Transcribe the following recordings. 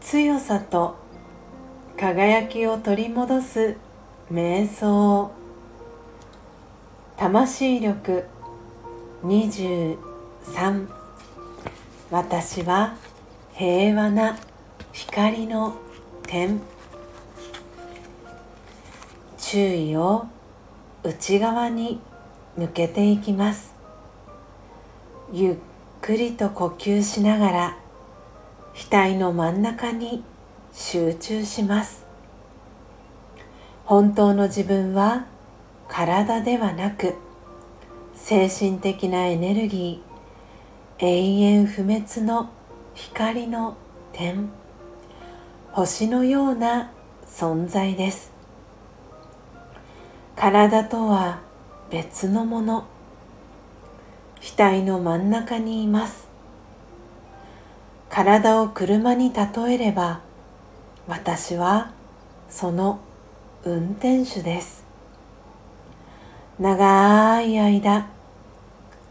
強さと輝きを取り戻す瞑想。魂力23私は平和な光の点。注意を内側に向けていきます。ゆっくりと呼吸しながら額の真ん中に集中します。本当の自分は体ではなく精神的なエネルギー永遠不滅の光の点星のような存在です。体とは別のもの。額の真ん中にいます体を車に例えれば私はその運転手です長い間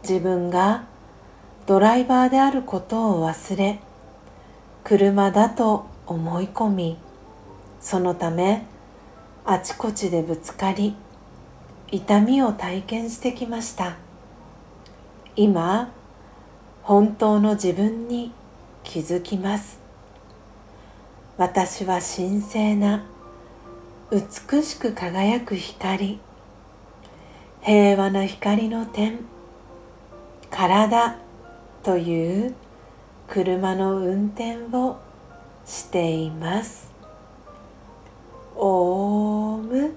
自分がドライバーであることを忘れ車だと思い込みそのためあちこちでぶつかり痛みを体験してきました今本当の自分に気づきます。私は神聖な美しく輝く光平和な光の点体という車の運転をしています。オーム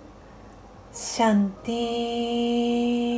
シャンティー。